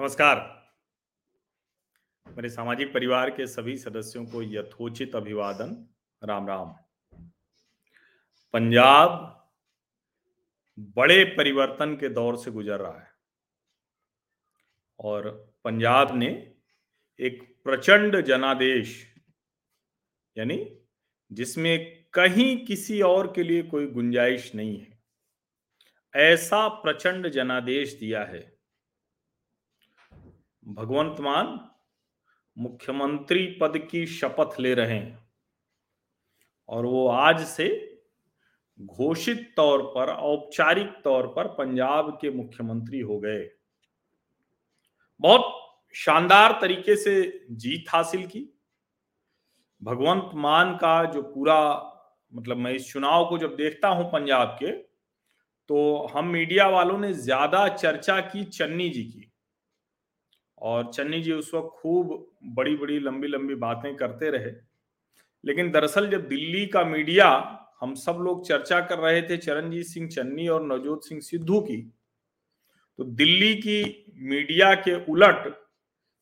नमस्कार। मेरे सामाजिक परिवार के सभी सदस्यों को यथोचित अभिवादन। राम राम। पंजाब बड़े परिवर्तन के दौर से गुजर रहा है और पंजाब ने एक प्रचंड जनादेश, यानी जिसमें कहीं किसी और के लिए कोई गुंजाइश नहीं है, ऐसा प्रचंड जनादेश दिया है भगवंत मान मुख्यमंत्री पद की शपथ ले रहे हैं और वो आज से घोषित तौर पर, औपचारिक तौर पर पंजाब के मुख्यमंत्री हो गए। बहुत शानदार तरीके से जीत हासिल की। भगवंत मान का जो पूरा मतलब मैं इस चुनाव को जब देखता हूँ पंजाब के तो हम मीडिया वालों ने ज़्यादा चर्चा की, चन्नी जी की। और चन्नी जी उस वक्त खूब बड़ी बड़ी लंबी लंबी बातें करते रहे। लेकिन दरअसल जब दिल्ली का मीडिया हम सब लोग चर्चा कर रहे थे चरणजीत सिंह चन्नी और नवजोत सिंह सिद्धू की तो दिल्ली की मीडिया के उलट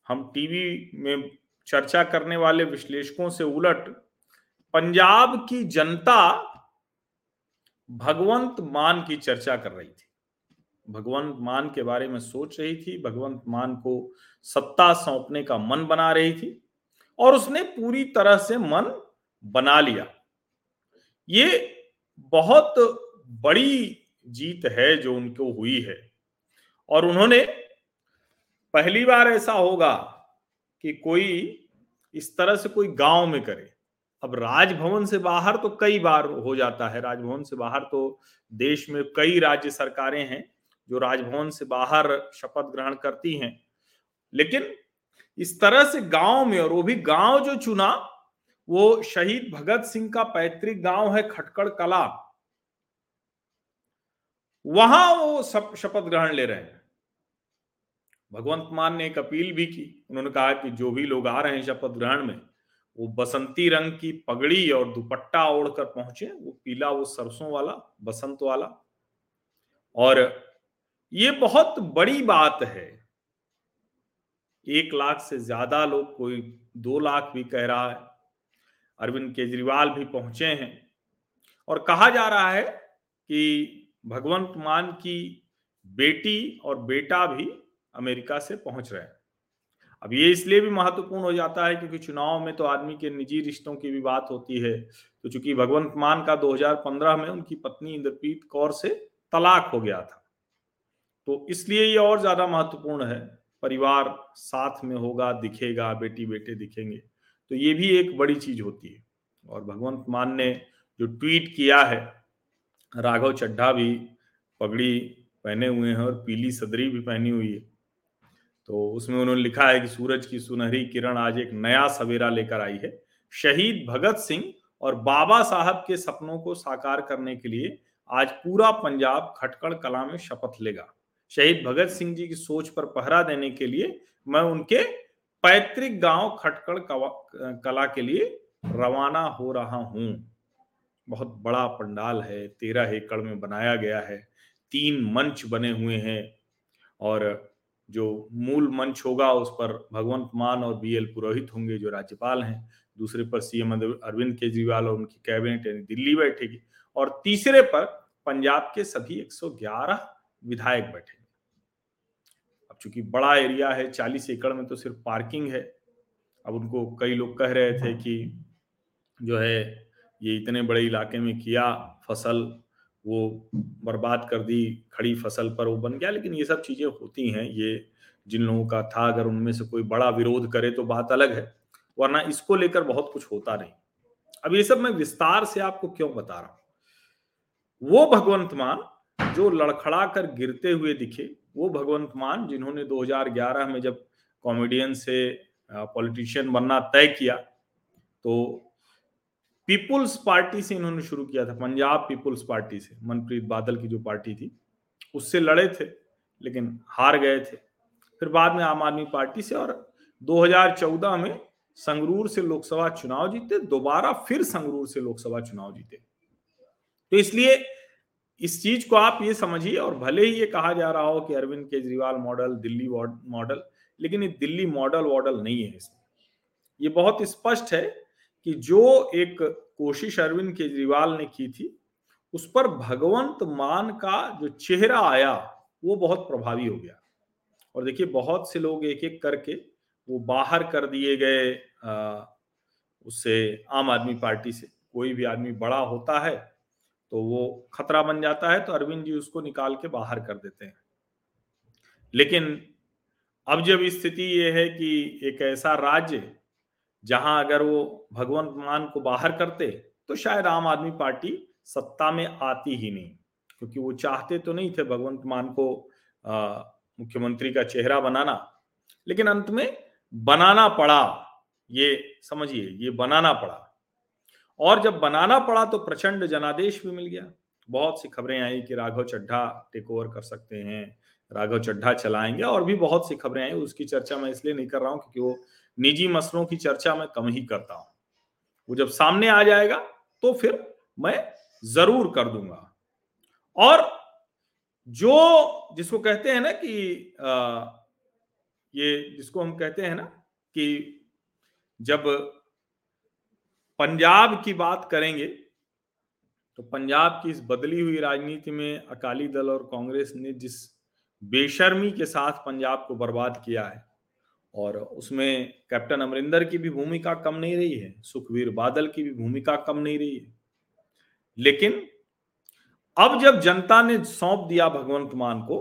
हम टीवी में चर्चा करने वाले विश्लेषकों से उलट पंजाब की जनता भगवंत मान की चर्चा कर रही थी। भगवंत मान के बारे में सोच रही थी भगवंत मान को सत्ता सौंपने का मन बना रही थी और उसने पूरी तरह से मन बना लिया। ये बहुत बड़ी जीत है जो उनको हुई है। और उन्होंने पहली बार ऐसा होगा कि कोई इस तरह से कोई गाँव में करे। अब राजभवन से बाहर तो कई बार हो जाता है, राजभवन से बाहर तो देश में कई राज्य सरकारें हैं जो राजभवन से बाहर शपथ ग्रहण करती हैं। लेकिन इस तरह से गाँव में, और वो भी गाँव जो चुना, वो शहीद भगत सिंह का पैतृक गाँव है खटकड़ कला। वहाँ वो शपथ ग्रहण ले रहे हैं। भगवंत मान ने एक अपील भी की। उन्होंने कहा कि जो भी लोग आ रहे हैं शपथ ग्रहण में, वो बसंती रंग की पगड़ी और दुपट्टा ओढ़कर पहुँचे, वो पीला, वो सरसों वाला, बसंत वाला। और ये बहुत बड़ी बात है। एक लाख से ज़्यादा लोग कोई दो लाख भी कह रहा है, अरविंद केजरीवाल भी पहुँचे हैं। और कहा जा रहा है कि भगवंत मान की बेटी और बेटा भी अमेरिका से पहुँच रहे हैं। अब ये इसलिए भी महत्वपूर्ण हो जाता है क्योंकि चुनाव में तो आदमी के निजी रिश्तों की भी बात होती है। तो चूँकि भगवंत मान का 2015 में उनकी पत्नी इंद्रप्रीत कौर से तलाक हो गया था तो इसलिए ये और ज़्यादा महत्वपूर्ण है। परिवार साथ में होगा, दिखेगा बेटी बेटे दिखेंगे। तो ये भी एक बड़ी चीज़ होती है। और भगवंत मान ने जो ट्वीट किया है, राघव चड्ढा भी पगड़ी पहने हुए हैं और पीली सदरी भी पहनी हुई है। तो उसमें उन्होंने लिखा है कि सूरज की सुनहरी किरण आज एक नया सवेरा लेकर आई है। शहीद भगत सिंह और बाबा साहब के सपनों को साकार करने के लिए आज पूरा पंजाब खटकड़ कला में शपथ लेगा। शहीद भगत सिंह जी की सोच पर पहरा देने के लिए मैं उनके पैतृक गाँव खटकड़ कला के लिए रवाना हो रहा हूँ। बहुत बड़ा पंडाल है, तेरह एकड़ में बनाया गया है, तीन मंच बने हुए हैं और जो मूल मंच होगा उस पर भगवंत मान और बी एल पुरोहित होंगे जो राज्यपाल हैं, दूसरे पर सीएम अरविंद केजरीवाल और उनकी कैबिनेट यानी दिल्ली बैठेगी और तीसरे पर पंजाब के सभी 111 विधायक अब चूँकि बड़ा एरिया है 40 एकड़ में तो सिर्फ़ पार्किंग है। अब उनको कई लोग कह रहे थे कि जो है, ये इतने बड़े इलाके में किया फ़सल, वो बर्बाद कर दी, खड़ी फ़सल पर वो बन गया। लेकिन ये सब चीज़ें होती हैं, ये जिन लोगों का था, अगर उनमें से कोई बड़ा विरोध करे तो बात अलग है, वरना इसको लेकर बहुत कुछ होता नहीं। अब ये सब मैं विस्तार से आपको क्यों बता रहा हूँ? वो भगवंत मान, जो लड़खड़ा कर गिरते हुए दिखे वो भगवंत मान जिन्होंने 2011 में जब कॉमेडियन से पॉलिटिशियन बनना तय किया तो पीपुल्स पार्टी से इन्होंने शुरू किया था, पंजाब पीपुल्स पार्टी से, मनप्रीत बादल की जो पार्टी थी, उससे लड़े थे, लेकिन हार गए थे। फिर बाद में आम आदमी पार्टी से और 2014 में संगरूर से लोकसभा चुनाव जीते, दोबारा फिर संगरूर से लोकसभा चुनाव जीते। तो इसलिए इस चीज़ को आप ये समझिए और भले ही ये कहा जा रहा हो कि अरविंद केजरीवाल मॉडल, दिल्ली मॉडल, लेकिन ये दिल्ली मॉडल वॉडल नहीं है इसमें। ये बहुत स्पष्ट है कि जो एक कोशिश अरविंद केजरीवाल ने की थी, उस पर भगवंत मान का जो चेहरा आया, वो बहुत प्रभावी हो गया। और देखिए, बहुत से लोग एक एक करके वो बाहर कर दिए गए उससे, आम आदमी पार्टी से। कोई भी आदमी बड़ा होता है तो वो खतरा बन जाता है तो अरविंद जी उसको निकाल के बाहर कर देते हैं। लेकिन अब जब स्थिति ये है कि एक ऐसा राज्य जहाँ अगर वो भगवंत मान को बाहर करते तो शायद आम आदमी पार्टी सत्ता में आती ही नहीं, क्योंकि वो चाहते तो नहीं थे भगवंत मान को मुख्यमंत्री का चेहरा बनाना। लेकिन अंत में बनाना पड़ा, ये समझिए, ये बनाना पड़ा। और जब बनाना पड़ा तो प्रचंड जनादेश भी मिल गया। बहुत सी खबरें आई कि राघव चड्ढा टेक ओवर कर सकते हैं राघव चड्ढा चलाएँगे और भी बहुत सी खबरें आई उसकी चर्चा मैं इसलिए नहीं कर रहा हूँ क्योंकि वो निजी मसलों की चर्चा मैं कम ही करता हूँ। वो जब सामने आ जाएगा तो फिर मैं ज़रूर कर दूँगा। और जो जिसको कहते हैं ना कि आ, ये जिसको हम कहते हैं ना कि जब पंजाब की बात करेंगे तो पंजाब की इस बदली हुई राजनीति में अकाली दल और कांग्रेस ने जिस बेशर्मी के साथ पंजाब को बर्बाद किया है और उसमें कैप्टन अमरिंदर की भी भूमिका कम नहीं रही है, सुखवीर बादल की भी भूमिका कम नहीं रही है। लेकिन अब जब जनता ने सौंप दिया भगवंत मान को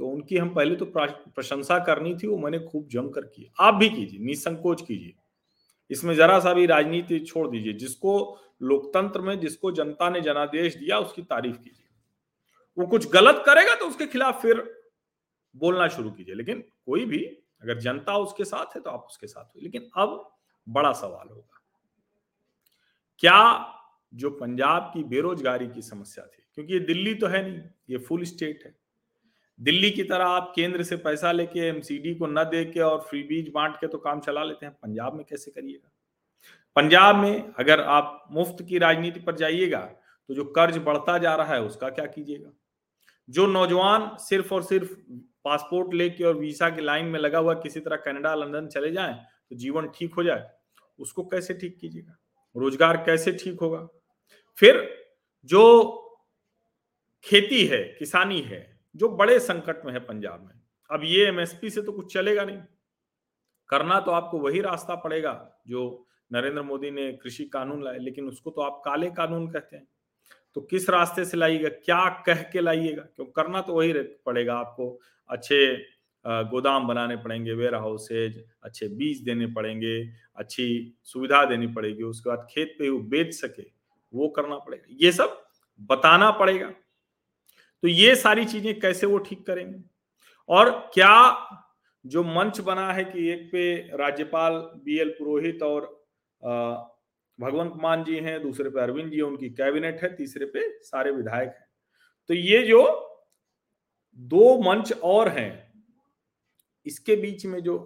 तो उनकी हम पहले तो प्रशंसा करनी थी, वो मैंने खूब जमकर की। आप भी कीजिए, निसंकोच कीजिए। इसमें जरा सा भी राजनीति छोड़ दीजिए, जिसको लोकतंत्र में, जिसको जनता ने जनादेश दिया, उसकी तारीफ़ कीजिए। वो कुछ गलत करेगा तो उसके खिलाफ फिर बोलना शुरू कीजिए, लेकिन कोई भी अगर जनता उसके साथ है तो आप उसके साथ हो। लेकिन अब बड़ा सवाल होगा, क्या जो पंजाब की बेरोजगारी की समस्या थी, क्योंकि ये दिल्ली तो है नहीं, ये फुल स्टेट है दिल्ली की तरह आप केंद्र से पैसा लेके एमसीडी को न दे के और फ्री बीज बांट के तो काम चला लेते हैं। पंजाब में कैसे करिएगा? पंजाब में अगर आप मुफ़्त की राजनीति पर जाइएगा तो जो कर्ज बढ़ता जा रहा है उसका क्या कीजिएगा? जो नौजवान सिर्फ़ और सिर्फ़ पासपोर्ट लेके और वीसा की लाइन में लगा हुआ किसी तरह कनाडा, लंदन चले जाएँ तो जीवन ठीक हो जाए। उसको कैसे ठीक कीजिएगा? रोज़गार कैसे ठीक होगा? फिर जो खेती है, किसानी है जो बड़े संकट में है पंजाब में। अब ये एमएसपी से तो कुछ चलेगा नहीं। करना तो आपको वही रास्ता पड़ेगा जो नरेंद्र मोदी ने कृषि कानून लाए, लेकिन उसको तो आप काले कानून कहते हैं। तो किस रास्ते से लाइएगा, क्या कह के लाइएगा? क्यों, करना तो वही पड़ेगा आपको। अच्छे गोदाम बनाने पड़ेंगे वेयर हाउसेज अच्छे बीज देने पड़ेंगे, अच्छी सुविधा देनी पड़ेगी, उसके बाद खेत पे वो बेच सके, वो करना पड़ेगा। ये सब बताना पड़ेगा। तो ये सारी चीज़ें कैसे वो ठीक करेंगे? और क्या जो मंच बना है कि एक पे राज्यपाल बी एल पुरोहित और भगवंत मान जी हैं, दूसरे पे अरविंद जी उनकी कैबिनेट है, तीसरे पे सारे विधायक हैं। तो ये जो दो मंच और हैं, इसके बीच में जो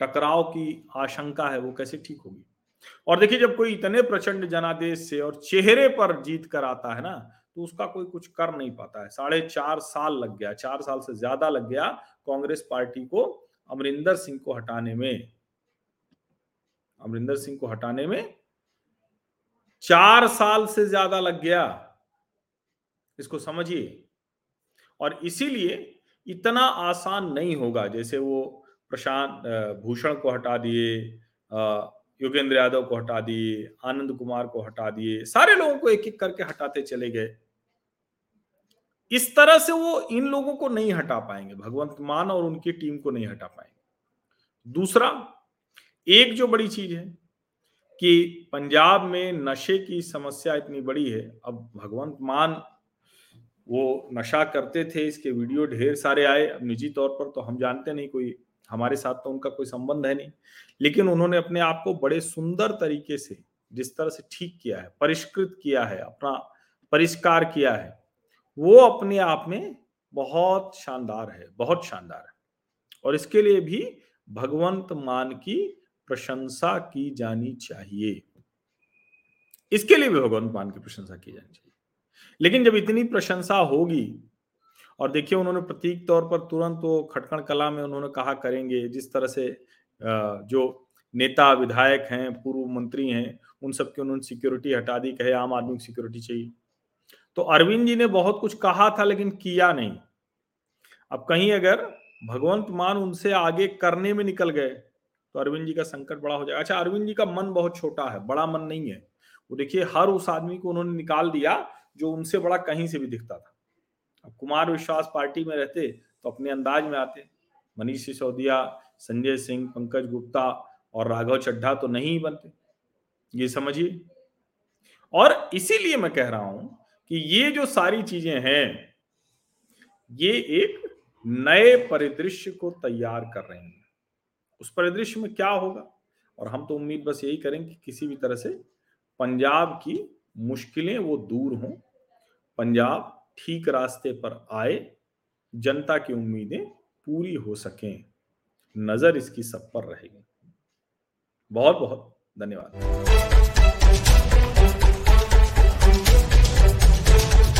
टकराव की आशंका है वो कैसे ठीक होगी? और देखिए, जब कोई इतने प्रचंड जनादेश से और चेहरे पर जीत कर आता है ना तो उसका कोई कुछ कर नहीं पाता है। साढ़े चार साल लग गया, चार साल से ज़्यादा लग गया कांग्रेस पार्टी को अमरिंदर सिंह को हटाने में। अमरिंदर सिंह को हटाने में चार साल से ज़्यादा लग गया। इसको समझिए। और इसीलिए इतना आसान नहीं होगा, जैसे वो प्रशांत भूषण को हटा दिए योगेंद्र यादव को हटा दिए, आनंद कुमार को हटा दिए, सारे लोगों को एक एक करके हटाते चले गए। इस तरह से वो इन लोगों को नहीं हटा पाएँगे, भगवंत मान और उनकी टीम को नहीं हटा पाएँगे। दूसरा, एक जो बड़ी चीज़ है कि पंजाब में नशे की समस्या इतनी बड़ी है, अब भगवंत मान वो नशा करते थे, इसके वीडियो ढेर सारे आए, अब निजी तौर पर तो हम जानते नहीं कोई हमारे साथ तो उनका कोई संबंध है नहीं। लेकिन उन्होंने अपने आप को बड़े सुंदर तरीके से, जिस तरह से ठीक किया है, परिष्कृत किया है, अपना परिष्कार किया है, वो अपने आप में बहुत शानदार है, बहुत शानदार है। और इसके लिए भी भगवंत मान की प्रशंसा की जानी चाहिए। इसके लिए भी भगवंत मान की प्रशंसा की जानी चाहिए। लेकिन जब इतनी प्रशंसा होगी और देखिए, उन्होंने प्रतीक तौर पर तुरंत वो खटकण कला में उन्होंने कहा करेंगे, जिस तरह से जो नेता, विधायक हैं, पूर्व मंत्री हैं, उन सबकी उन्होंने सिक्योरिटी हटा दी, कहे आम आदमी की सिक्योरिटी चाहिए। तो अरविंद जी ने बहुत कुछ कहा था, लेकिन किया नहीं। अब कहीं अगर भगवंत मान उनसे आगे करने में निकल गए तो अरविंद जी का संकट बड़ा हो जाएगा। अच्छा अरविंद जी का मन बहुत छोटा है, बड़ा मन नहीं है। वो देखिए, हर उस आदमी को उन्होंने निकाल दिया, जो उनसे बड़ा कहीं से भी दिखता था। अब कुमार विश्वास पार्टी में रहते तो अपने अंदाज में आते। मनीष सिसोदिया, संजय सिंह, पंकज गुप्ता और राघव चड्ढा तो नहीं बनते। ये समझिए। और इसीलिए मैं कह रहा हूँ कि ये जो सारी चीज़ें हैं, ये एक नए परिदृश्य को तैयार कर रहे हैं। उस परिदृश्य में क्या होगा? और हम तो उम्मीद बस यही करें कि किसी भी तरह से पंजाब की मुश्किलें वो दूर हों। पंजाब ठीक रास्ते पर आए, जनता की उम्मीदें पूरी हो सकें, नज़र इसकी सब पर रहेगी। बहुत बहुत धन्यवाद।